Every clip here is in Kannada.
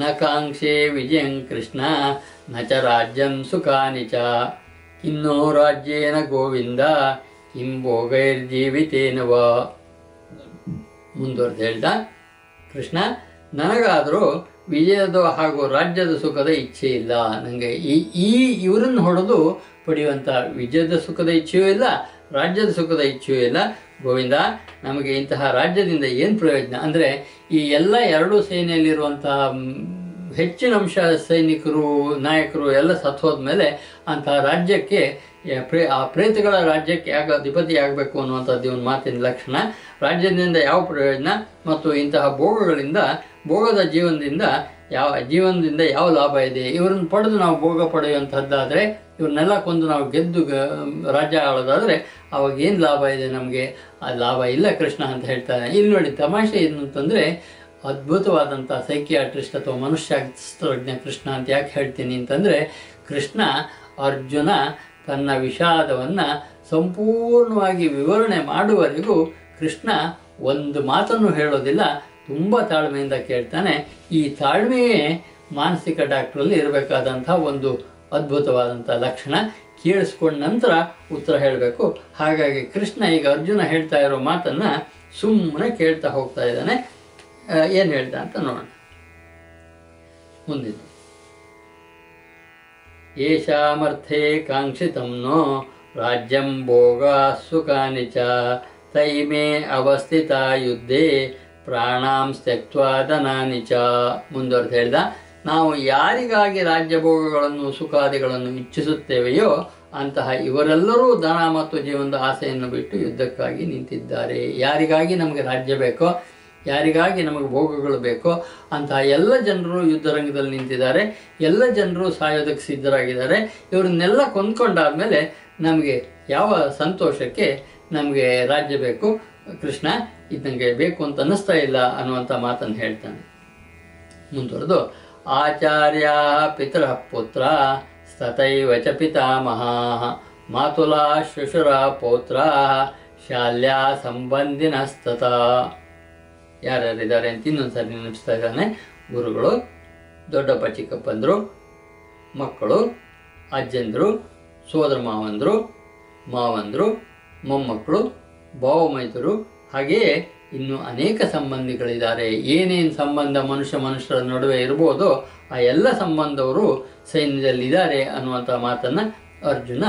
ನ ಕಾಂಕ್ಷೆ ವಿಜಯಂ ಕೃಷ್ಣ ನ ಚ ರಾಜ್ಯಂ ಸುಖಾನಿ ಚ. ಇನ್ನೋ ರಾಜ್ಯೇನ ಗೋವಿಂದ, ಕಿಂ ಭೋಗೈರ್ಜೀವಿತೇನ ಮುಂದುವರೆದು ಹೇಳ್ದ. ಕೃಷ್ಣ, ನನಗಾದರೂ ವಿಜಯದ ಹಾಗೂ ರಾಜ್ಯದ ಸುಖದ ಇಚ್ಛೆ ಇಲ್ಲ. ನನಗೆ ಈ ಈ ಇವರನ್ನು ಹೊಡೆದು ಪಡೆಯುವಂಥ ವಿಜಯದ ಸುಖದ ಇಚ್ಛೆಯೂ ಇಲ್ಲ, ರಾಜ್ಯದ ಸುಖದ ಇಚ್ಛೆಯೂ ಇಲ್ಲ. ಗೋವಿಂದ, ನಮಗೆ ಇಂತಹ ರಾಜ್ಯದಿಂದ ಏನು ಪ್ರಯೋಜನ? ಅಂದರೆ ಈ ಎಲ್ಲ ಎರಡೂ ಸೇನೆಯಲ್ಲಿರುವಂತಹ ಹೆಚ್ಚಿನ ಅಂಶ ಸೈನಿಕರು, ನಾಯಕರು ಎಲ್ಲ ಸತ್ತು ಹೋದ್ಮೇಲೆ ಅಂತಹ ರಾಜ್ಯಕ್ಕೆ ಪ್ರೇ, ಆ ಪ್ರೇತಗಳ ರಾಜ್ಯಕ್ಕೆ ಯಾಕೆ ಅಧಿಪತಿ ಆಗಬೇಕು ಅನ್ನುವಂಥದ್ದು ಒಂದು ಮಾತಿನ ಲಕ್ಷಣ. ರಾಜ್ಯದಿಂದ ಯಾವ ಪ್ರಯೋಜನ ಮತ್ತು ಇಂತಹ ಭೋಗಗಳಿಂದ, ಭೋಗದ ಜೀವನದಿಂದ ಯಾವ ಜೀವನದಿಂದ ಯಾವ ಲಾಭ ಇದೆ, ಇವರನ್ನು ಪಡೆದು ನಾವು ಭೋಗ ಪಡೆಯುವಂಥದ್ದಾದರೆ ಇವ್ರನ್ನೆಲ್ಲ ಕೊಂದು ನಾವು ಗೆದ್ದು ರಾಜ್ಯ ಆಳೋದಾದರೆ, ಅವಾಗ ಏನು ಲಾಭ ಇದೆ ನಮಗೆ? ಆ ಲಾಭ ಇಲ್ಲ ಕೃಷ್ಣ ಅಂತ ಹೇಳ್ತಾರೆ ಇಲ್ಲಿ ನೋಡಿ, ತಮಾಷೆ ಏನು ಅಂತಂದರೆ ಅದ್ಭುತವಾದಂಥ ಸೈಕಿಯಾಟ್ರಿಸ್ಟ್ ಅಥವಾ ಮನುಷ್ಯಶಾಸ್ತ್ರಜ್ಞ ಕೃಷ್ಣ ಅಂತ ಯಾಕೆ ಹೇಳ್ತೀನಿ ಅಂತಂದರೆ, ಕೃಷ್ಣ ಅರ್ಜುನ ತನ್ನ ವಿಷಾದವನ್ನು ಸಂಪೂರ್ಣವಾಗಿ ವಿವರಣೆ ಮಾಡುವವರೆಗೂ ಕೃಷ್ಣ ಒಂದು ಮಾತನ್ನು ಹೇಳೋದಿಲ್ಲ ತುಂಬ ತಾಳ್ಮೆಯಿಂದ ಕೇಳ್ತಾನೆ. ಈ ತಾಳ್ಮೆಯೇ ಮಾನಸಿಕ ಡಾಕ್ಟ್ರಲ್ಲಿ ಇರಬೇಕಾದಂಥ ಒಂದು ಅದ್ಭುತವಾದಂಥ ಲಕ್ಷಣ. ಕೇಳಿಸ್ಕೊಂಡ ನಂತರ ಉತ್ತರ ಹೇಳಬೇಕು. ಹಾಗಾಗಿ ಕೃಷ್ಣ ಈಗ ಅರ್ಜುನ ಹೇಳ್ತಾ ಇರೋ ಮಾತನ್ನು ಸುಮ್ಮನೆ ಕೇಳ್ತಾ ಹೋಗ್ತಾ ಇದ್ದಾನೆ. ಏನು ಹೇಳ್ತಾ ಅಂತ ನೋಡೋಣ. ಮುಂದಿದ್ದು. ಏಷಾಮರ್ಥೆ ಕಾಂಕ್ಷಿತಂನೋ ರಾಜ್ಯಂ ಭೋಗ ಸುಖಾನಿಚ ತೈಮೇ ಅವಸ್ಥಿತ ಯುದ್ಧೇ ಪ್ರಾಣಾಂ ತ್ಯಕ್ವಾ ಧನಾನಿ ಚ ಮುಂದುವರೆದು ಹೇಳ್ದ, ನಾವು ಯಾರಿಗಾಗಿ ರಾಜ್ಯಭೋಗಗಳನ್ನು, ಸುಖಾದಿಗಳನ್ನು ಇಚ್ಛಿಸುತ್ತೇವೆಯೋ ಅಂತಹ ಇವರೆಲ್ಲರೂ ಧನ ಮತ್ತು ಜೀವನದ ಆಸೆಯನ್ನು ಬಿಟ್ಟು ಯುದ್ಧಕ್ಕಾಗಿ ನಿಂತಿದ್ದಾರೆ. ಯಾರಿಗಾಗಿ ನಮಗೆ ರಾಜ್ಯ ಬೇಕೋ, ಯಾರಿಗಾಗಿ ನಮಗೆ ಭೋಗಗಳು ಬೇಕೋ ಅಂತಹ ಎಲ್ಲ ಜನರು ಯುದ್ಧರಂಗದಲ್ಲಿ ನಿಂತಿದ್ದಾರೆ. ಎಲ್ಲ ಜನರು ಸಾಯೋದಕ್ಕೆ ಸಿದ್ಧರಾಗಿದ್ದಾರೆ. ಇವರನ್ನೆಲ್ಲ ಕೊಂದ್ಕೊಂಡಾದ್ಮೇಲೆ ನಮಗೆ ಯಾವ ಸಂತೋಷಕ್ಕೆ ನಮಗೆ ರಾಜ್ಯ ಬೇಕು? ಕೃಷ್ಣ, ಇದು ನನಗೆ ಬೇಕು ಅಂತ ಅನ್ನಿಸ್ತಾ ಇಲ್ಲ ಅನ್ನುವಂಥ ಮಾತನ್ನು ಹೇಳ್ತಾನೆ. ಮುಂದುವರೆದು, ಆಚಾರ್ಯ ಪಿತೃ ಪುತ್ರ ಸತೈವ ಚ ಪಿತಾಮಹ ಮಾತುಲ ಶುಶುರ ಪೌತ್ರ ಶಾಲ್ಯ ಸಂಬಂಧಿನಸ್ತತ. ಯಾರ್ಯಾರಿದ್ದಾರೆ ಅಂತ ಇನ್ನೊಂದ್ಸರಿ ನೆನಪಿಸ್ತಾ ಇದ್ದಾನೆ. ಗುರುಗಳು, ದೊಡ್ಡಪ್ಪ, ಚಿಕ್ಕಪ್ಪಂದರು, ಮಕ್ಕಳು, ಅಜ್ಜಂದರು, ಸೋದರ ಮಾವಂದರು ಮಾವಂದರು, ಮೊಮ್ಮಕ್ಕಳು ಭಾವಮೈತರು. ಹಾಗೆಯೇ ಇನ್ನು ಅನೇಕ ಸಂಬಂಧಿಗಳಿದ್ದಾರೆ. ಏನೇನು ಸಂಬಂಧ ಮನುಷ್ಯ ಮನುಷ್ಯರ ನಡುವೆ ಇರ್ಬೋದೋ ಆ ಎಲ್ಲ ಸಂಬಂಧವರು ಸೈನ್ಯದಲ್ಲಿದ್ದಾರೆ ಅನ್ನುವಂಥ ಮಾತನ್ನು ಅರ್ಜುನ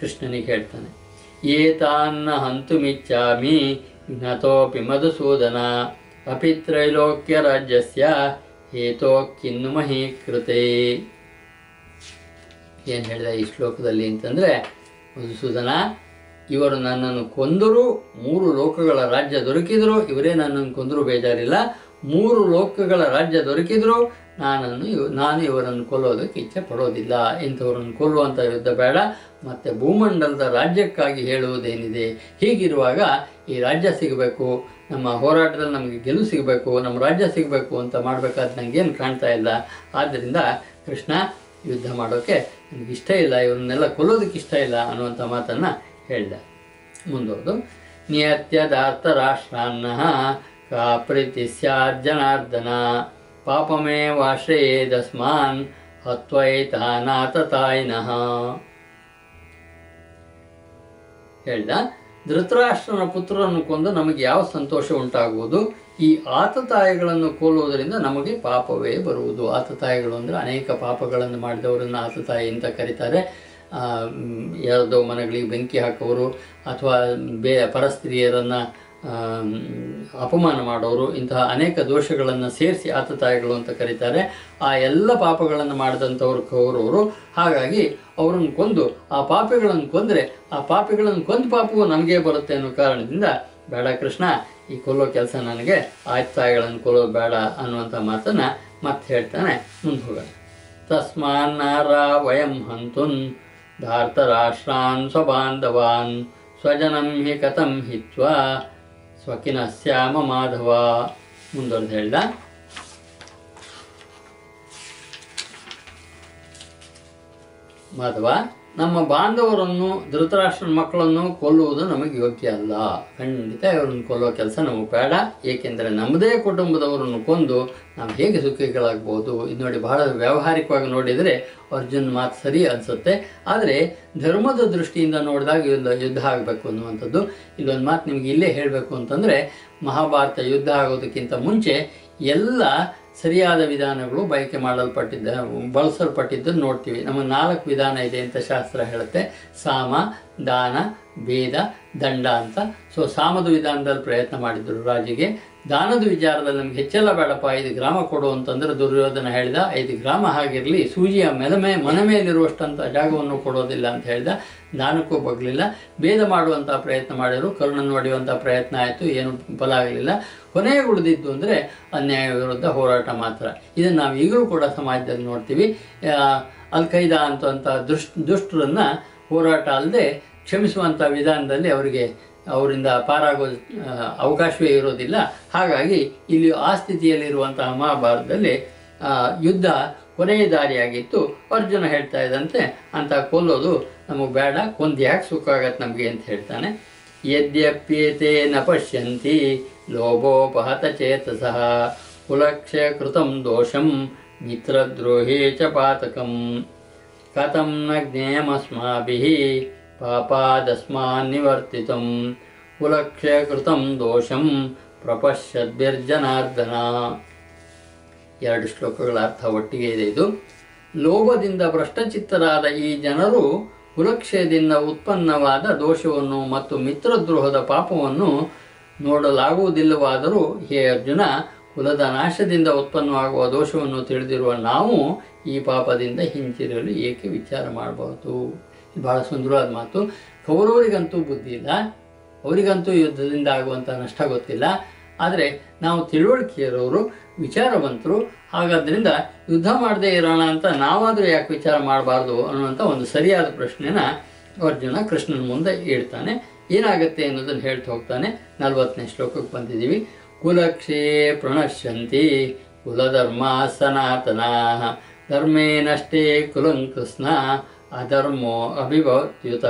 ಕೃಷ್ಣನಿಗೆ ಹೇಳ್ತಾನೆ. ಏತಾನ್ನ ಹಂತುಮಿಚ್ಚಾಮಿ ನಥೋಪಿ ಮಧುಸೂದನ ಅಪಿತ್ರೈಲೋಕ್ಯ ರಾಜ್ಯಸ್ಯ ಏತೋ ಕಿನ್ನು ಮಹೀಕೃತೆ. ಏನು ಹೇಳಿದ ಈ ಶ್ಲೋಕದಲ್ಲಿ ಅಂತಂದರೆ ಮಧುಸೂದನ ಇವರು ನನ್ನನ್ನು ಕೊಂದರೂ ಮೂರು ಲೋಕಗಳ ರಾಜ್ಯ ದೊರಕಿದ್ರು. ಇವರೇ ನನ್ನನ್ನು ಕೊಂದರೂ ಬೇಜಾರಿಲ್ಲ. ಮೂರು ಲೋಕಗಳ ರಾಜ್ಯ ದೊರಕಿದ್ರು. ನಾನನ್ನು ನಾನು ಇವರನ್ನು ಕೊಲ್ಲೋದಕ್ಕೆ ಇಚ್ಛೆ ಪಡೋದಿಲ್ಲ. ಇಂಥವರನ್ನು ಕೊಲ್ಲುವಂಥ ಯುದ್ಧ ಬೇಡ. ಮತ್ತು ಭೂಮಂಡಲದ ರಾಜ್ಯಕ್ಕಾಗಿ ಹೇಳುವುದೇನಿದೆ? ಹೀಗಿರುವಾಗ ಈ ರಾಜ್ಯ ಸಿಗಬೇಕು. ನಮ್ಮ ಹೋರಾಟದಲ್ಲಿ ನಮಗೆ ಗೆಲುವು ಸಿಗಬೇಕು. ನಮ್ಮ ರಾಜ್ಯ ಸಿಗಬೇಕು ಅಂತ ಮಾಡಬೇಕಾದ ನನಗೇನು ಕಾಣ್ತಾ ಇಲ್ಲ. ಆದ್ದರಿಂದ ಕೃಷ್ಣ ಯುದ್ಧ ಮಾಡೋಕ್ಕೆ ನನಗೆ ಇಷ್ಟ ಇಲ್ಲ. ಇವರನ್ನೆಲ್ಲ ಕೊಲ್ಲೋದಕ್ಕೆ ಇಷ್ಟ ಇಲ್ಲ ಅನ್ನುವಂಥ ಮಾತನ್ನು ಹೇಳ್ದ. ಮುಂದುವರೆದು ನಿಯತ್ಯದಾರ್ಥ ರಾಷ್ಟ್ರಾನ್ನ ಕಾ ಪ್ರೀತಿ ದಸ್ಮಾನ್ ಜನಾರ್ದನ ಪಾಪಮೇವಾಶ್ರಯೇದಸ್ಮಾನ್ ಹತ್ವೈತಾನಾಥತಾಯಿನಃ. ಹೇಳ್ದ, ಧೃತರಾಷ್ಟ್ರನ ಪುತ್ರರನ್ನು ಕೊಂದು ನಮಗೆ ಯಾವ ಸಂತೋಷ ಉಂಟಾಗುವುದು? ಈ ಆತತಾಯಿಗಳನ್ನು ಕೋಲುವುದರಿಂದ ನಮಗೆ ಪಾಪವೇ ಬರುವುದು. ಆತತಾಯಿಗಳು ಅಂದರೆ ಅನೇಕ ಪಾಪಗಳನ್ನು ಮಾಡಿದವರನ್ನು ಆತತಾಯಿ ಅಂತ ಕರೀತಾರೆ. ಯಾವುದೋ ಮನೆಗಳಿಗೆ ಬೆಂಕಿ ಹಾಕೋರು ಅಥವಾ ಬೇ, ಪರಸ್ತ್ರೀಯರನ್ನು ಅಪಮಾನ ಮಾಡೋರು, ಇಂತಹ ಅನೇಕ ದೋಷಗಳನ್ನು ಸೇರಿಸಿ ಆತತಾಯಿಗಳು ಅಂತ ಕರೀತಾರೆ. ಆ ಎಲ್ಲ ಪಾಪಗಳನ್ನು ಮಾಡಿದಂಥವ್ರು ಕೌರವರು. ಹಾಗಾಗಿ ಅವರನ್ನು ಕೊಂದು, ಆ ಪಾಪಿಗಳನ್ನು ಕೊಂದರೆ, ಆ ಪಾಪಿಗಳನ್ನು ಕೊಂದು ಪಾಪವು ನಮಗೆ ಬರುತ್ತೆ ಅನ್ನೋ ಕಾರಣದಿಂದ, ಬೇಡ ಕೃಷ್ಣ, ಈ ಕೊಲ್ಲೋ ಕೆಲಸ ನನಗೆ ಆಯ್ತಾಯಿಗಳನ್ನು ಕೊಲ್ಲೋದು ಬೇಡ ಅನ್ನುವಂಥ ಮಾತನ್ನು ಮತ್ತೆ ಹೇಳ್ತಾನೆ ಮುಂದೆ ಹೋಗೋಣ. ತಸ್ಮಾನ್ನಾರ ವಯಂ ಹಂತುನ್. ಧಾರ್ತರಾಷ್ಟ್ರಾನ್ ಸ್ವಬಾಂಧವಾನ್ ಸ್ವಜನಂ ಹಿ ಕಥಂ ಹಿತ್ವಾ ಸ್ವಕಿನ ಶ್ಯಾಮ ಮಾಧವ ಮುಂದುವರೆದು ಹೇಳ್ದ. ಮಾಧವ ನಮ್ಮ ಬಾಂಧವರನ್ನು, ಧೃತರಾಷ್ಟ್ರನ ಮಕ್ಕಳನ್ನು ಕೊಲ್ಲುವುದು ನಮಗೆ ಯೋಗ್ಯ ಅಲ್ಲ. ಖಂಡಿತ ಇವರನ್ನು ಕೊಲ್ಲುವ ಕೆಲಸ ನಮಗೆ ಬೇಡ. ಏಕೆಂದರೆ ನಮ್ಮದೇ ಕುಟುಂಬದವರನ್ನು ಕೊಂದು ನಾವು ಹೇಗೆ ಸುಖಿಗಳಾಗ್ಬೋದು? ಇದು ನೋಡಿ ಬಹಳ ವ್ಯಾವಹಾರಿಕವಾಗಿ ನೋಡಿದರೆ ಅರ್ಜುನ್ ಮಾತು ಸರಿ ಅನಿಸುತ್ತೆ. ಆದರೆ ಧರ್ಮದ ದೃಷ್ಟಿಯಿಂದ ನೋಡಿದಾಗ ಯುದ್ಧ ಯುದ್ಧ ಆಗಬೇಕು ಅನ್ನುವಂಥದ್ದು. ಇಲ್ಲೊಂದು ಮಾತು ನಿಮಗೆ ಇಲ್ಲೇ ಹೇಳಬೇಕು ಅಂತಂದರೆ ಮಹಾಭಾರತ ಯುದ್ಧ ಆಗೋದಕ್ಕಿಂತ ಮುಂಚೆ ಎಲ್ಲ ಸರಿಯಾದ ವಿಧಾನಗಳು ಬಯಕೆ ಮಾಡಲ್ಪಟ್ಟಿದ್ದ ಬಳಸಲ್ಪಟ್ಟಿದ್ದನ್ನು ನೋಡ್ತೀವಿ. ನಮಗೆ ನಾಲ್ಕು ವಿಧಾನ ಇದೆ ಅಂತ ಶಾಸ್ತ್ರ ಹೇಳುತ್ತೆ. ಸಾಮ, ದಾನ, ಭೇದ, ದಂಡ ಅಂತ. ಸೊ ಸಾಮದ ವಿಧಾನದಲ್ಲಿ ಪ್ರಯತ್ನ ಮಾಡಿದ್ರು ರಾಜಿಗೆ. ದಾನದ ವಿಚಾರದಲ್ಲಿ ನಮ್ಗೆ ಹೆಚ್ಚೆಲ್ಲ ಬೇಡಪ್ಪ, ಐದು ಗ್ರಾಮ ಕೊಡು ಅಂತಂದ್ರೆ ದುರ್ಯೋಧನ ಹೇಳಿದ, ಐದು ಗ್ರಾಮ ಹಾಗಿರಲಿ, ಸೂಜಿಯ ಮೆಲಮೆ ಮನ ಮೇಲಿರುವಷ್ಟಂತ ಜಾಗವನ್ನು ಕೊಡೋದಿಲ್ಲ ಅಂತ ಹೇಳಿದ, ದಾನಕ್ಕೂ ಬಗ್ಲಿಲ್ಲ. ಭೇದ ಮಾಡುವಂಥ ಪ್ರಯತ್ನ ಮಾಡಿದ್ರು, ಕರುಣನ್ನು ಹೊಡೆಯುವಂಥ ಪ್ರಯತ್ನ ಆಯಿತು, ಏನು ಫಲ ಆಗಲಿಲ್ಲ. ಕೊನೆಗೆ ಉಳಿದಿದ್ದು ಅಂದರೆ ಅನ್ಯಾಯ ವಿರುದ್ಧ ಹೋರಾಟ ಮಾತ್ರ. ಇದನ್ನು ನಾವು ಈಗಲೂ ಕೂಡ ಸಮಾಜದಲ್ಲಿ ನೋಡ್ತೀವಿ. ಅಲ್ ಖೈದಾ ಅಂತ ದುಷ್ಟ, ದುಷ್ಟರನ್ನು ಹೋರಾಟ ಅಲ್ಲದೆ ಕ್ಷಮಿಸುವಂಥ ವಿಧಾನದಲ್ಲಿ ಅವರಿಗೆ ಅವರಿಂದ ಪಾರಾಗೋ ಅವಕಾಶವೇ ಇರೋದಿಲ್ಲ. ಹಾಗಾಗಿ ಇಲ್ಲಿ ಆ ಸ್ಥಿತಿಯಲ್ಲಿರುವಂತಹ ಮಹಾಭಾರತದಲ್ಲಿ ಯುದ್ಧ ಕೊನೆಯ ದಾರಿಯಾಗಿತ್ತು. ಅರ್ಜುನ ಹೇಳ್ತಾ ಇದ್ದಂತೆ, ಅಂತ ಕೊಲ್ಲೋದು ನಮಗೆ ಬೇಡ, ಕೊಂದು ಯಾಕೆ ಸುಖ ಆಗತ್ತೆ ನಮಗೆ? ಅಂತ ಹೇಳ್ತಾನೆ. ಯದ್ಯಪ್ಯೇತೆ ನ ಪಶ್ಯಂತಿ, ಲೋಭೋಪಹತ ಚೇತಸಃ ಕುಲಕ್ಷಯ ಕೃತಂ ದೋಷಂ, ಮಿತ್ರದ್ರೋಹೇ ಚ ಪಾತಕಂ, ಕಥಂ ನ ಜ್ಞೇಯಮಸ್ಮಾಭಿः ಪಾಪಾದಸ್ಮಾನ್ ನಿವರ್ತಿತಂ ಕುಲಕ್ಷಯ ಕೃತಂ ದೋಷಂ ಪ್ರಪಶ್ಯದ್ಭಿರ್ಜನಾರ್ದನ ಎರಡು ಶ್ಲೋಕಗಳ ಅರ್ಥ ಒಟ್ಟಿಗೆ ಇದೆ ಇದು. ಲೋಭದಿಂದ ಭ್ರಷ್ಟಚಿತ್ತರಾದ ಈ ಜನರು ಕುಲಕ್ಷಯದಿಂದ ಉತ್ಪನ್ನವಾದ ದೋಷವನ್ನು ಮತ್ತು ಮಿತ್ರದ್ರೋಹದ ಪಾಪವನ್ನು ನೋಡಲಾಗುವುದಿಲ್ಲವಾದರೂ, ಹೇ ಅರ್ಜುನ, ಕುಲದ ನಾಶದಿಂದ ಉತ್ಪನ್ನವಾಗುವ ದೋಷವನ್ನು ತಿಳಿದಿರುವ ನಾವು ಈ ಪಾಪದಿಂದ ಹಿಂಚಿರಲು ಏಕೆ ವಿಚಾರ ಮಾಡಬಹುದು? ಬಹಳ ಸುಂದರವಾದ ಮಾತು. ಕೌರವರಿಗಂತೂ ಬುದ್ಧಿ ಇಲ್ಲ. ಅವರಿಗಂತೂ ಯುದ್ಧದಿಂದ ಆಗುವಂಥ ನಷ್ಟ ಗೊತ್ತಿಲ್ಲ. ಆದರೆ ನಾವು ತಿಳುವಳಿಕೆಯರವರು, ವಿಚಾರವಂತರು, ಹಾಗಾದ್ರಿಂದ ಯುದ್ಧ ಮಾಡದೇ ಇರೋಣ ಅಂತ ನಾವಾದರೂ ಯಾಕೆ ವಿಚಾರ ಮಾಡಬಾರ್ದು ಅನ್ನುವಂಥ ಒಂದು ಸರಿಯಾದ ಪ್ರಶ್ನೆನ ಅರ್ಜುನ ಕೃಷ್ಣನ ಮುಂದೆ ಇಡ್ತಾನೆ ಏನಾಗುತ್ತೆ ಅನ್ನೋದನ್ನು ಹೇಳ್ತಾ ಹೋಗ್ತಾನೆ. ನಲವತ್ತನೇ ಶ್ಲೋಕಕ್ಕೆ ಬಂದಿದ್ದೀವಿ. ಕುಲಕ್ಷೇ ಪ್ರಣಶ್ಯಂತಿ ಕುಲಧರ್ಮ ಸನಾತನ. ಧರ್ಮೇನಷ್ಟೇ ಕುಲಂಕೃಷ್ಣ ಅಧರ್ಮೋ ಅಭಿಭವತ್ಯುತ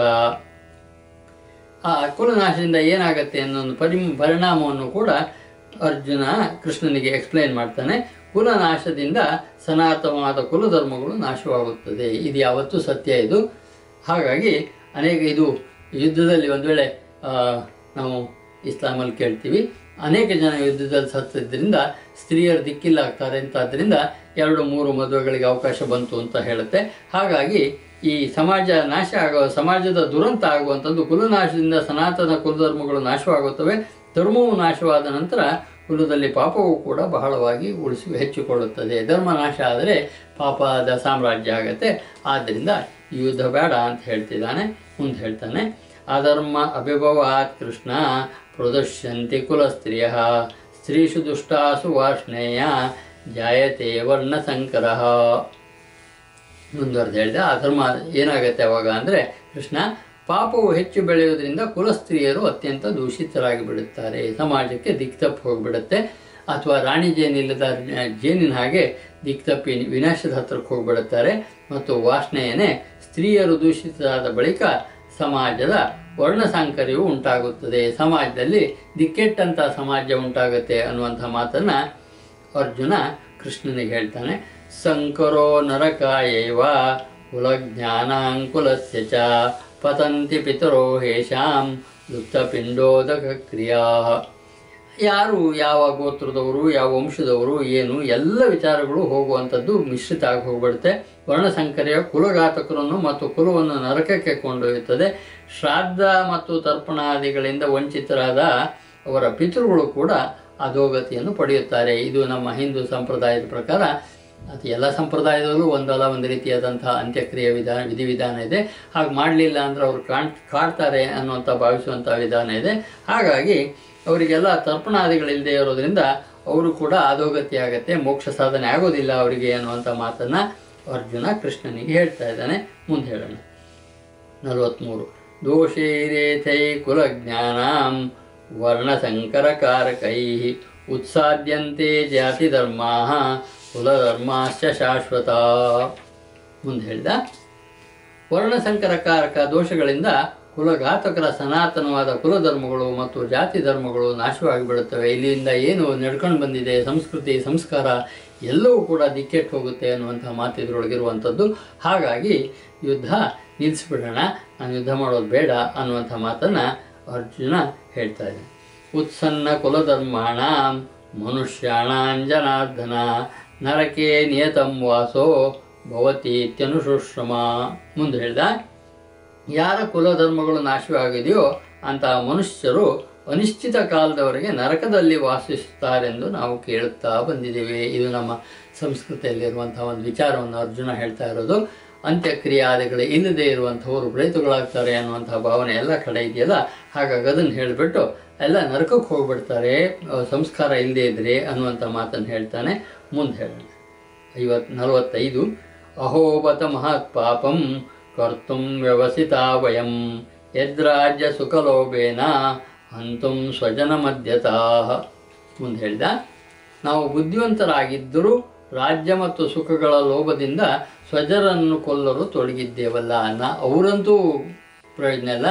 ಆ ಕುಲನಾಶದಿಂದ ಏನಾಗತ್ತೆ ಅನ್ನೋ ಒಂದು ಪರಿ ಪರಿಣಾಮವನ್ನು ಕೂಡ ಅರ್ಜುನ ಕೃಷ್ಣನಿಗೆ ಎಕ್ಸ್ಪ್ಲೈನ್ ಮಾಡ್ತಾನೆ. ಕುಲನಾಶದಿಂದ ಸನಾತನವಾದ ಕುಲಧರ್ಮಗಳು ನಾಶವಾಗುತ್ತದೆ. ಇದು ಯಾವತ್ತೂ ಸತ್ಯ ಇದು. ಹಾಗಾಗಿ ಅನೇಕ ಇದು ಯುದ್ಧದಲ್ಲಿ ಒಂದು ವೇಳೆ ನಾವು ಇಸ್ಲಾಮಲ್ಲಿ ಕೇಳ್ತೀವಿ. ಅನೇಕ ಜನ ಯುದ್ಧದಲ್ಲಿ ಸತ್ತಿದ್ದರಿಂದ ಸ್ತ್ರೀಯರು ದಿಕ್ಕಿಲ್ಲಾಗ್ತಾರೆ ಅಂತ ಆದ್ದರಿಂದ ಎರಡು ಮೂರು ಮದುವೆಗಳಿಗೆ ಅವಕಾಶ ಬಂತು ಅಂತ ಹೇಳುತ್ತೆ. ಹಾಗಾಗಿ ಈ ಸಮಾಜ ನಾಶ ಆಗುವ ಸಮಾಜದ ದುರಂತ ಆಗುವಂಥದ್ದು ಕುಲನಾಶದಿಂದ ಸನಾತನ ಕುಲಧರ್ಮಗಳು ನಾಶವಾಗುತ್ತವೆ, ಧರ್ಮವು ನಾಶವಾದ ನಂತರ ಕುಲದಲ್ಲಿ ಪಾಪವು ಕೂಡ ಬಹಳವಾಗಿ ಉಳಿಸಿ ಹೆಚ್ಚಿಕೊಳ್ಳುತ್ತದೆ. ಧರ್ಮ ನಾಶ ಆದರೆ ಪಾಪದ ಸಾಮ್ರಾಜ್ಯ ಆಗತ್ತೆ. ಆದ್ದರಿಂದ ಯುದ್ಧ ಬೇಡ ಅಂತ ಹೇಳ್ತಿದ್ದಾನೆ, ಮುಂದೆ ಹೇಳ್ತಾನೆ, ಅಧರ್ಮ ಅಭಿಭವಾತ್ ಕೃಷ್ಣ ಪ್ರದರ್ಶಂತಿ ಕುಲ ಸ್ತ್ರೀಯ ಸ್ತ್ರೀಷು ದುಷ್ಟಾಸು ವಾರ್ಷ್ಣೇಯ ಜಾಯತೆ ವರ್ಣಸಂಕರ. ಮುಂದುವರೆದು ಹೇಳಿದೆ. ಧರ್ಮ ಏನಾಗುತ್ತೆ ಅವಾಗ ಅಂದರೆ ಕೃಷ್ಣ, ಪಾಪವು ಹೆಚ್ಚು ಬೆಳೆಯೋದ್ರಿಂದ ಕುಲಸ್ತ್ರೀಯರು ಅತ್ಯಂತ ದೂಷಿತರಾಗಿ ಬಿಡುತ್ತಾರೆ. ಸಮಾಜಕ್ಕೆ ದಿಕ್ತಪ್ಪು ಹೋಗಿಬಿಡುತ್ತೆ. ಅಥವಾ ರಾಣಿ ಜೇನಿಲ್ಲದ ಜೇನಿನ ಹಾಗೆ ದಿಕ್ತಪ್ಪಿ ವಿನಾಶದ ಹತ್ರಕ್ಕೆ ಹೋಗಿಬಿಡುತ್ತಾರೆ. ಮತ್ತು ವಾಸನೆಯೇ ಸ್ತ್ರೀಯರು ದೂಷಿತರಾದ ಬಳಿಕ ಸಮಾಜದ ವರ್ಣ ಸಾಂಕರ್ಯವು ಉಂಟಾಗುತ್ತದೆ. ಸಮಾಜದಲ್ಲಿ ದಿಕ್ಕೆಟ್ಟಂಥ ಸಮಾಜ ಉಂಟಾಗುತ್ತೆ ಅನ್ನುವಂಥ ಮಾತನ್ನು ಅರ್ಜುನ ಕೃಷ್ಣನಿಗೆ ಹೇಳ್ತಾನೆ. ಸಂಕರೋ ನರಕಾಯೈವ ಕುಲಜ್ಞಾನಾಂಕುಲಸ್ಯ ಚ ಪತಂತಿ ಪಿತರೋ ಹೇಷಾಂ ಲುಪ್ತಪಿಂಡೋದಕ ಕ್ರಿಯಾ ಯಾರು, ಯಾವ ಗೋತ್ರದವರು, ಯಾವ ವಂಶದವರು, ಏನು, ಎಲ್ಲ ವಿಚಾರಗಳು ಹೋಗುವಂಥದ್ದು ಮಿಶ್ರಿತ ಆಗಿ ಹೋಗ್ಬಿಡುತ್ತೆ. ವರ್ಣಸಂಕರ್ಯ ಕುಲಘಾತಕರನ್ನು ಮತ್ತು ಕುಲವನ್ನು ನರಕಕ್ಕೆ ಕೊಂಡೊಯ್ಯುತ್ತದೆ. ಶ್ರಾದ್ದ ಮತ್ತು ತರ್ಪಣಾದಿಗಳಿಂದ ವಂಚಿತರಾದ ಅವರ ಪಿತೃಗಳು ಕೂಡ ಅಧೋಗತಿಯನ್ನು ಪಡೆಯುತ್ತಾರೆ. ಇದು ನಮ್ಮ ಹಿಂದೂ ಸಂಪ್ರದಾಯದ ಪ್ರಕಾರ ಅದು ಎಲ್ಲ ಸಂಪ್ರದಾಯದಲ್ಲೂ ಒಂದಲ್ಲ, ಒಂದು ರೀತಿಯಾದಂತಹ ಅಂತ್ಯಕ್ರಿಯೆ ವಿಧಾನ, ವಿಧಿವಿಧಾನ ಇದೆ. ಹಾಗೆ ಮಾಡಲಿಲ್ಲ ಅಂದ್ರೆ ಅವರು ಕಾಣ್ ಕಾಡ್ತಾರೆ ಅನ್ನುವಂಥ ಭಾವಿಸುವಂಥ ವಿಧಾನ ಇದೆ. ಹಾಗಾಗಿ ಅವರಿಗೆಲ್ಲ ತರ್ಪಣಾದಿಗಳಿಲ್ಲದೆ ಇರೋದ್ರಿಂದ ಅವರು ಕೂಡ ಅಧೋಗತಿ ಆಗತ್ತೆ, ಮೋಕ್ಷ ಸಾಧನೆ ಆಗೋದಿಲ್ಲ ಅವರಿಗೆ ಅನ್ನುವಂಥ ಮಾತನ್ನು ಅರ್ಜುನ ಕೃಷ್ಣನಿಗೆ ಹೇಳ್ತಾ ಇದ್ದಾನೆ. ಮುಂದೆ ಹೇಳೋಣ. ನಲವತ್ತ್ಮೂರು ದೋಷೈರೇಥೈ ಕುಲಜ್ಞಾನಾಂ ವರ್ಣಸಂಕರಕಾರಕೈ ಉತ್ಸಾದ್ಯಂತೆ ಜಾತಿಧರ್ಮಾ ಕುಲಧರ್ಮಾಶ್ಚ ಶಾಶ್ವತ ಮುಂದೆ ಹೇಳಿದ ವರ್ಣಸಂಕರಕಾರಕ ದೋಷಗಳಿಂದ ಕುಲಘಾತಕರ ಸನಾತನವಾದ ಕುಲಧರ್ಮಗಳು ಮತ್ತು ಜಾತಿ ಧರ್ಮಗಳು ನಾಶವಾಗಿ ಬಿಡುತ್ತವೆ ಇಲ್ಲಿಂದ ಏನು ನಡ್ಕೊಂಡು ಬಂದಿದೆ? ಸಂಸ್ಕೃತಿ, ಸಂಸ್ಕಾರ ಎಲ್ಲವೂ ಕೂಡ ದಿಕ್ಕೆಟ್ಟು ಹೋಗುತ್ತೆ ಅನ್ನುವಂಥ ಮಾತು ಇದರೊಳಗಿರುವಂಥದ್ದು. ಹಾಗಾಗಿ ಯುದ್ಧ ನಿಲ್ಲಿಸ್ಬಿಡೋಣ. ನಾನು ಯುದ್ಧ ಮಾಡೋದು ಬೇಡ ಅನ್ನುವಂಥ ಮಾತನ್ನು ಅರ್ಜುನ ಹೇಳ್ತಾ ಇದ್ದಾನೆ. ಉತ್ಸನ್ನ ಕುಲಧರ್ಮಾಣ ಮನುಷ್ಯಾಣ ಜನಾರ್ದನ ನರಕೆ ನಿಯತಂ ವಾಸೋ ಭವತಿ ಇತ್ಯನುಶುಶ್ರಮ. ಮುಂದೆ ಹೇಳಿದ, ಯಾರ ಕುಲಧರ್ಮಗಳು ನಾಶವಾಗಿದೆಯೋ ಅಂತಹ ಮನುಷ್ಯರು ಅನಿಶ್ಚಿತ ಕಾಲದವರೆಗೆ ನರಕದಲ್ಲಿ ವಾಸಿಸುತ್ತಾರೆಂದು ನಾವು ಕೇಳುತ್ತಾ ಬಂದಿದ್ದೇವೆ. ಇದು ನಮ್ಮ ಸಂಸ್ಕೃತಿಯಲ್ಲಿರುವಂತಹ ಒಂದು ವಿಚಾರವನ್ನು ಅರ್ಜುನ ಹೇಳ್ತಾ ಇರೋದು. ಅಂತ್ಯಕ್ರಿಯಾದಿಗಳು ಇಲ್ಲದೆ ಇರುವಂಥವರು ಪ್ರೇತಗಳಾಗ್ತಾರೆ ಅನ್ನುವಂತಹ ಭಾವನೆ ಎಲ್ಲ ಕಡೆ ಇದೆಯಲ್ಲ? ಹಾಗಾಗಿ ಅದನ್ನು ಹೇಳಿಬಿಟ್ಟು ಎಲ್ಲ ನರಕಕ್ಕೆ ಹೋಗ್ಬಿಡ್ತಾರೆ. ಸಂಸ್ಕಾರ ಇಲ್ಲದೇ ಇದ್ರೆ ಅನ್ನುವಂಥ ಮಾತನ್ನು ಹೇಳ್ತಾನೆ. ಮುಂದೆ ಹೇಳೋಣ ಐವತ್, ನಲವತ್ತೈದು, ಅಹೋಬತ ಮಹತ್ ಪಾಪಂ ಕರ್ತುಂ ವ್ಯವಸಿತ ವಯಂ, ಯದ್ರಾಜ್ಯ ಸುಖಲೋಭೇನ ಹಂತುಂ ಸ್ವಜನ ಮಧ್ಯತಾ ಮುಂದೆ ಹೇಳಿದ, ನಾವು ಬುದ್ಧಿವಂತರಾಗಿದ್ದರೂ ರಾಜ್ಯ ಮತ್ತು ಸುಖಗಳ ಲೋಭದಿಂದ ಸ್ವಜರನ್ನು ಕೊಲ್ಲಲು ತೊಡಗಿದ್ದೇವಲ್ಲ ಅನ್ನ. ಅವರಂತೂ ಪ್ರಯೋಜನ ಇಲ್ಲ.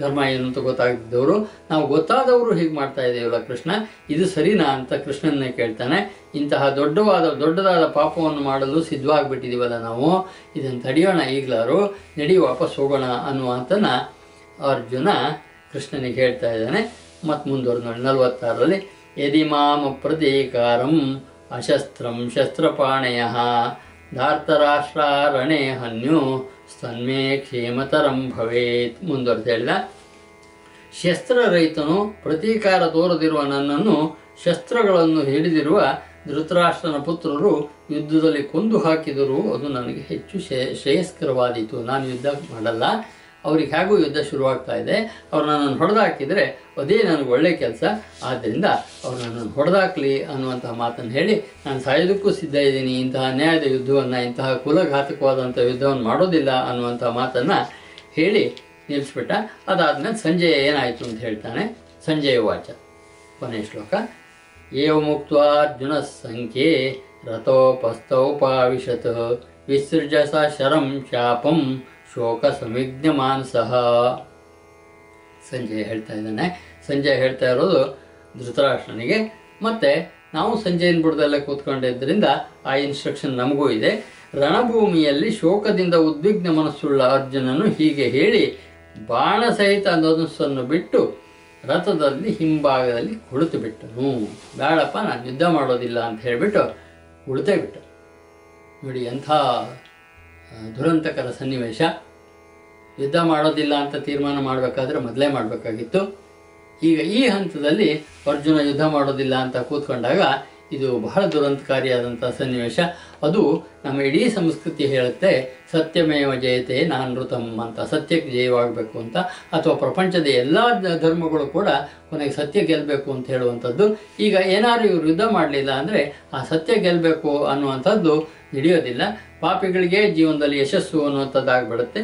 ಧರ್ಮ ಏನು ಅಂತ ಗೊತ್ತಾಗದವರು. ನಾವು ಗೊತ್ತಾದವರು ಹೀಗೆ ಮಾಡ್ತಾ ಇದ್ದೇವಲ್ಲ ಕೃಷ್ಣ. ಇದು ಸರಿನಾ ಅಂತ ಕೃಷ್ಣನ್ನೇ ಕೇಳ್ತಾನೆ. ಇಂತಹ ದೊಡ್ಡವಾದ, ದೊಡ್ಡದಾದ ಪಾಪವನ್ನು ಮಾಡಲು ಸಿದ್ಧವಾಗಿಬಿಟ್ಟಿದ್ದೀವಲ್ಲ ನಾವು. ಇದನ್ನು ತಡೆಯೋಣ ಈಗಲಾರು. ನಡಿ ವಾಪಸ್ ಹೋಗೋಣ ಅನ್ನುವಂತನ ಅರ್ಜುನ ಕೃಷ್ಣನಿಗೆ ಹೇಳ್ತಾ ಇದ್ದಾನೆ. ಮತ್ತು ಮುಂದುವರೆದು ನಲವತ್ತಾರರಲ್ಲಿ, ಯದಿ ಮಾಮ ಪ್ರತೀಕಾರಂ ಅಶಸ್ತ್ರಂ ಶಸ್ತ್ರಪಾಣಯ ಧಾರ್ತರಾಷ್ಟ್ರಾರಣೆ ಹನ್ಯು ಸ್ತನ್ಮೇ ಕ್ಷೇಮತರಂ ಭವೇತ್ ಮುಂದುವರೆದು ಹೇಳಿದ ಶಸ್ತ್ರರಹಿತನು ಪ್ರತೀಕಾರ ತೋರದಿರುವ ನನ್ನನ್ನು ಶಸ್ತ್ರಗಳನ್ನು ಹಿಡಿದಿರುವ ಧೃತರಾಷ್ಟ್ರನ ಪುತ್ರರು ಯುದ್ಧದಲ್ಲಿ ಕೊಂದು ಹಾಕಿದರೂ ಅದು ನನಗೆ ಹೆಚ್ಚು ಶ್ರೇ- ಶ್ರೇಯಸ್ಕರವಾದೀತು. ನಾನು ಯುದ್ಧ ಮಾಡಲ್ಲ. ಅವ್ರಿಗೆ ಹೇಗೂ ಯುದ್ಧ ಶುರುವಾಗ್ತಾ ಇದೆ. ಅವ್ರು ನನ್ನನ್ನು ಹೊಡೆದಾಕಿದರೆ ಅದೇ ನನಗೆ ಒಳ್ಳೆಯ ಕೆಲಸ. ಆದ್ದರಿಂದ ಅವ್ರು ನನ್ನನ್ನು ಹೊಡೆದಾಕ್ಲಿ ಅನ್ನುವಂತಹ ಮಾತನ್ನು ಹೇಳಿ ನಾನು ಸಾಯೋದಕ್ಕೂ ಸಿದ್ಧ ಇದ್ದೀನಿ. ಇಂತಹ ಅನ್ಯಾಯದ ಯುದ್ಧವನ್ನು, ಇಂತಹ ಕುಲಘಾತಕವಾದಂಥ ಯುದ್ಧವನ್ನು ಮಾಡೋದಿಲ್ಲ ಅನ್ನುವಂಥ ಮಾತನ್ನು ಹೇಳಿ ನಿಲ್ಲಿಸ್ಬಿಟ್ಟ ಅದಾದಮೇಲೆ ಸಂಜಯ ಏನಾಯಿತು ಅಂತ ಹೇಳ್ತಾನೆ ಸಂಜೆಯ ವಾಚ. ಕೊನೆಯ ಶ್ಲೋಕ. ಏವ ಮುಕ್ತ ಅರ್ಜುನ ಸಂಖ್ಯೆ ರಥೋಪಸ್ಥೌಪಾವಿಶತ್. ವಿಸೃಜ ಸ ಶರಂ ಶಾಪಂ ಶೋಕ ಮಾನಸಃ ಸಂಜಯ್ ಹೇಳ್ತಾ ಇದ್ದಾನೆ. ಸಂಜಯ್ ಹೇಳ್ತಾ ಇರೋದು ಧೃತರಾಷ್ಟ್ರನಿಗೆ. ಮತ್ತೆ ನಾವು ಸಂಜಯನ ಬುಡದಲ್ಲೇ ಕೂತ್ಕೊಂಡಿದ್ದರಿಂದ ಆ ಇನ್ಸ್ಟ್ರಕ್ಷನ್ ನಮಗೂ ಇದೆ. ರಣಭೂಮಿಯಲ್ಲಿ ಶೋಕದಿಂದ ಉದ್ವಿಗ್ನ ಮನಸ್ಸುಳ್ಳ ಅರ್ಜುನನು ಹೀಗೆ ಹೇಳಿ, ಬಾಣ ಸಹಿತ ಧನುಸ್ಸನ್ನು ಬಿಟ್ಟು ರಥದಲ್ಲಿ ಹಿಂಭಾಗದಲ್ಲಿ ಕುಳಿತು ಬಿಟ್ಟನು. ಬೇಡಪ್ಪ, ನಾನು ಯುದ್ಧ ಮಾಡೋದಿಲ್ಲ ಅಂತ ಹೇಳಿಬಿಟ್ಟು ಕುಳಿತೇ ಬಿಟ್ಟ ನೋಡಿ ಎಂಥ ದುರಂತಕರ ಸನ್ನಿವೇಶ. ಯುದ್ಧ ಮಾಡೋದಿಲ್ಲ ಅಂತ ತೀರ್ಮಾನ ಮಾಡಬೇಕಾದ್ರೆ ಮೊದಲೇ ಮಾಡಬೇಕಾಗಿತ್ತು. ಈಗ ಈ ಹಂತದಲ್ಲಿ ಅರ್ಜುನ ಯುದ್ಧ ಮಾಡೋದಿಲ್ಲ ಅಂತ ಕೂತ್ಕೊಂಡಾಗ ಇದು ಬಹಳ ದುರಂತಕಾರಿಯಾದಂಥ ಸನ್ನಿವೇಶ. ಅದು ನಮ್ಮ ಇಡೀ ಸಂಸ್ಕೃತಿ ಹೇಳುತ್ತೆ, ಸತ್ಯಮೇವ ಜಯತೆ ನಾನೃತಂ ಅಂತ, ಸತ್ಯಕ್ಕೆ ಜಯವಾಗಬೇಕು ಅಂತ, ಅಥವಾ ಪ್ರಪಂಚದ ಎಲ್ಲ ಧರ್ಮಗಳು ಕೂಡ ಕೊನೆಗೆ ಸತ್ಯ ಗೆಲ್ಲಬೇಕು ಅಂತ ಹೇಳುವಂಥದ್ದು. ಈಗ ಏನಾದ್ರು ಇವರು ಯುದ್ಧ ಮಾಡಲಿಲ್ಲ ಅಂದರೆ ಆ ಸತ್ಯ ಗೆಲ್ಲಬೇಕು ಅನ್ನುವಂಥದ್ದು ನಡೆಯೋದಿಲ್ಲ ಪಾಪಿಗಳಿಗೆ ಜೀವನದಲ್ಲಿ ಯಶಸ್ಸು ಅನ್ನುವಂಥದ್ದಾಗ್ಬಿಡುತ್ತೆ.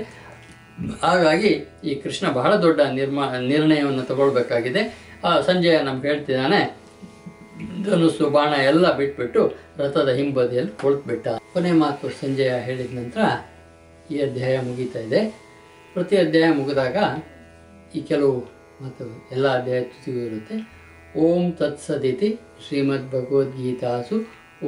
ಹಾಗಾಗಿ ಈ ಕೃಷ್ಣ ಬಹಳ ದೊಡ್ಡ ನಿರ್ಮಾ, ನಿರ್ಣಯವನ್ನು ತಗೊಳ್ಬೇಕಾಗಿದೆ. ಆ ಸಂಜಯ ನಮ್ಗೆ ಹೇಳ್ತಿದ್ದಾನೆ, ಧನುಸ್ಸು, ಬಾಣ ಎಲ್ಲ ಬಿಟ್ಬಿಟ್ಟು ರಥದ ಹಿಂಬದಿಯಲ್ಲಿ ಕುಳಿತುಬಿಟ್ಟ ಕೊನೆ ಮಾತು ಸಂಜಯ ಹೇಳಿದ ನಂತರ ಈ ಅಧ್ಯಾಯ ಮುಗೀತಾ ಇದೆ. ಪ್ರತಿ ಅಧ್ಯಾಯ ಮುಗಿದಾಗ ಈ ಕೆಲವು ಮತ್ತು ಎಲ್ಲ ಅಧ್ಯಾಯ ತುದಿಗೂ ಇರುತ್ತೆ. ಓಂ ತತ್ಸದಿತಿ ಶ್ರೀಮದ್ ಭಗವದ್ಗೀತಾಸು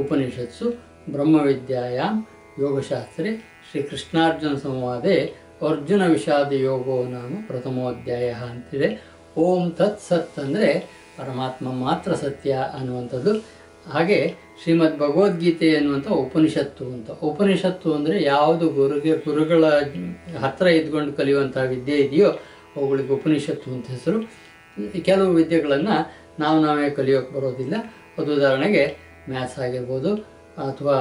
ಉಪನಿಷತ್ಸು ಬ್ರಹ್ಮವಿದ್ಯಾಯಾಮ್ ಯೋಗಶಾಸ್ತ್ರೆ ಶ್ರೀಕೃಷ್ಣಾರ್ಜುನ ಸಂವಾದೆ ಅರ್ಜುನ ವಿಷಾದ ಯೋಗೋ ನಾಮ ಪ್ರಥಮೋಧ್ಯಾಯ ಅಂತಿದೆ. ಓಂ ತತ್ ಸತ್ ಅಂದರೆ ಪರಮಾತ್ಮ ಮಾತ್ರ ಸತ್ಯ ಅನ್ನುವಂಥದ್ದು. ಹಾಗೆ ಶ್ರೀಮದ್ ಭಗವದ್ಗೀತೆ ಅನ್ನುವಂಥ ಉಪನಿಷತ್ತು ಅಂತ. ಉಪನಿಷತ್ತು ಅಂದರೆ ಯಾವುದು ಗುರುಗೆ ಗುರುಗಳ ಹತ್ತಿರ ಇದ್ಕೊಂಡು ಕಲಿಯುವಂಥ ವಿದ್ಯೆ ಇದೆಯೋ ಅವುಗಳಿಗೆ ಉಪನಿಷತ್ತು ಅಂತ ಹೆಸರು. ಕೆಲವು ವಿದ್ಯೆಗಳನ್ನು ನಾವು ನಾವೇ ಕಲಿಯೋಕೆ ಬರೋದಿಲ್ಲ. ಅದು ಉದಾಹರಣೆಗೆ ಮ್ಯಾಥ್ಸ್ ಆಗಿರ್ಬೋದು ಅಥವಾ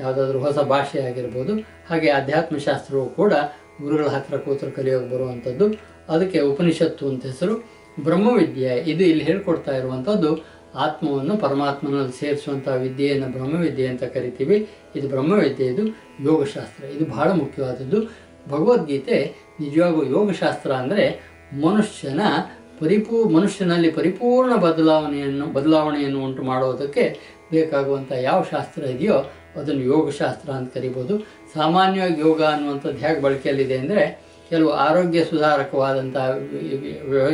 ಯಾವುದಾದ್ರೂ ಹೊಸ ಭಾಷೆ ಆಗಿರ್ಬೋದು. ಹಾಗೆ ಅಧ್ಯಾತ್ಮಶಾಸ್ತ್ರವು ಕೂಡ ಗುರುಗಳ ಹತ್ರ ಕೂತರು ಕಲಿಯೋಕೆ ಬರುವಂಥದ್ದು. ಅದಕ್ಕೆ ಉಪನಿಷತ್ತು ಅಂತ ಹೆಸರು. ಬ್ರಹ್ಮವಿದ್ಯೆ, ಇದು ಇಲ್ಲಿ ಹೇಳ್ಕೊಡ್ತಾ ಇರುವಂಥದ್ದು ಆತ್ಮವನ್ನು ಪರಮಾತ್ಮನಲ್ಲಿ ಸೇರಿಸುವಂಥ ವಿದ್ಯೆಯನ್ನು ಬ್ರಹ್ಮವಿದ್ಯೆ ಅಂತ ಕರಿತೀವಿ. ಇದು ಬ್ರಹ್ಮವಿದ್ಯೆ, ಇದು ಯೋಗಶಾಸ್ತ್ರ. ಇದು ಬಹಳ ಮುಖ್ಯವಾದದ್ದು. ಭಗವದ್ಗೀತೆ ನಿಜವಾಗೂ ಯೋಗಶಾಸ್ತ್ರ ಅಂದರೆ ಮನುಷ್ಯನ ಪರಿಪೂ, ಮನುಷ್ಯನಲ್ಲಿ ಪರಿಪೂರ್ಣ ಬದಲಾವಣೆಯನ್ನು ಬದಲಾವಣೆಯನ್ನು ಉಂಟು ಮಾಡೋದಕ್ಕೆ ಬೇಕಾಗುವಂಥ ಯಾವ ಶಾಸ್ತ್ರ ಇದೆಯೋ ಅದನ್ನು ಯೋಗಶಾಸ್ತ್ರ ಅಂತ ಕರಿಬೋದು. ಸಾಮಾನ್ಯವಾಗಿ ಯೋಗ ಅನ್ನುವಂಥದ್ದು ಹೇಗೆ ಬಳಕೆಯಲ್ಲಿದೆ ಅಂದರೆ ಕೆಲವು ಆರೋಗ್ಯ ಸುಧಾರಕವಾದಂಥ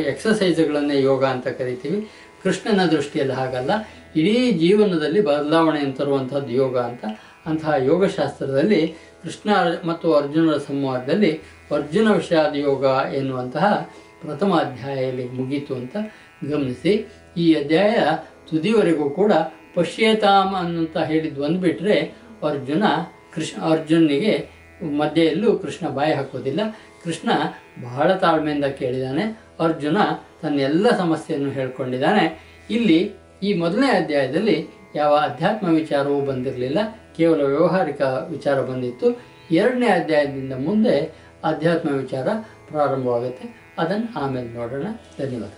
ಎಕ್ಸಸೈಸ್ಗಳನ್ನೇ ಯೋಗ ಅಂತ ಕರಿತೀವಿ. ಕೃಷ್ಣನ ದೃಷ್ಟಿಯಲ್ಲಿ ಹಾಗಲ್ಲ. ಇಡೀ ಜೀವನದಲ್ಲಿ ಬದಲಾವಣೆಯನ್ನು ತರುವಂಥದ್ದು ಯೋಗ ಅಂತ. ಅಂತಹ ಯೋಗಶಾಸ್ತ್ರದಲ್ಲಿ ಕೃಷ್ಣ ಮತ್ತು ಅರ್ಜುನರ ಸಂವಾದದಲ್ಲಿ ಅರ್ಜುನ ವಿಷಾದ ಯೋಗ ಎನ್ನುವಂತಹ ಪ್ರಥಮ ಅಧ್ಯಾಯದಲ್ಲಿ ಮುಗೀತು ಅಂತ ಗಮನಿಸಿ. ಈ ಅಧ್ಯಾಯ ತುದಿವರೆಗೂ ಕೂಡ ಪಶ್ಯೇತಾಮ್ ಅನ್ನಂತ ಹೇಳಿದ್ದು ಒಂದು ಬಿಟ್ಟರೆ ಅರ್ಜುನ ಕೃಷ್ಣ ಅರ್ಜುನಿಗೆ ಮಧ್ಯೆಯಲ್ಲೂ ಕೃಷ್ಣ ಬಾಯಿ ಹಾಕೋದಿಲ್ಲ. ಕೃಷ್ಣ ಬಹಳ ತಾಳ್ಮೆಯಿಂದ ಕೇಳಿದಾನೆ. ಅರ್ಜುನ ತನ್ನೆಲ್ಲ ಸಮಸ್ಯೆಯನ್ನು ಹೇಳ್ಕೊಂಡಿದ್ದಾನೆ ಇಲ್ಲಿ ಈ ಮೊದಲನೇ ಅಧ್ಯಾಯದಲ್ಲಿ ಯಾವ ಅಧ್ಯಾತ್ಮ ವಿಚಾರವೂ ಬಂದಿರಲಿಲ್ಲ. ಕೇವಲ ವ್ಯವಹಾರಿಕ ವಿಚಾರ ಬಂದಿತ್ತು. ಎರಡನೇ ಅಧ್ಯಾಯದಿಂದ ಮುಂದೆ ಅಧ್ಯಾತ್ಮ ವಿಚಾರ ಪ್ರಾರಂಭವಾಗುತ್ತೆ. ಅದನ್ನು ಆಮೇಲೆ ನೋಡೋಣ. ಧನ್ಯವಾದ.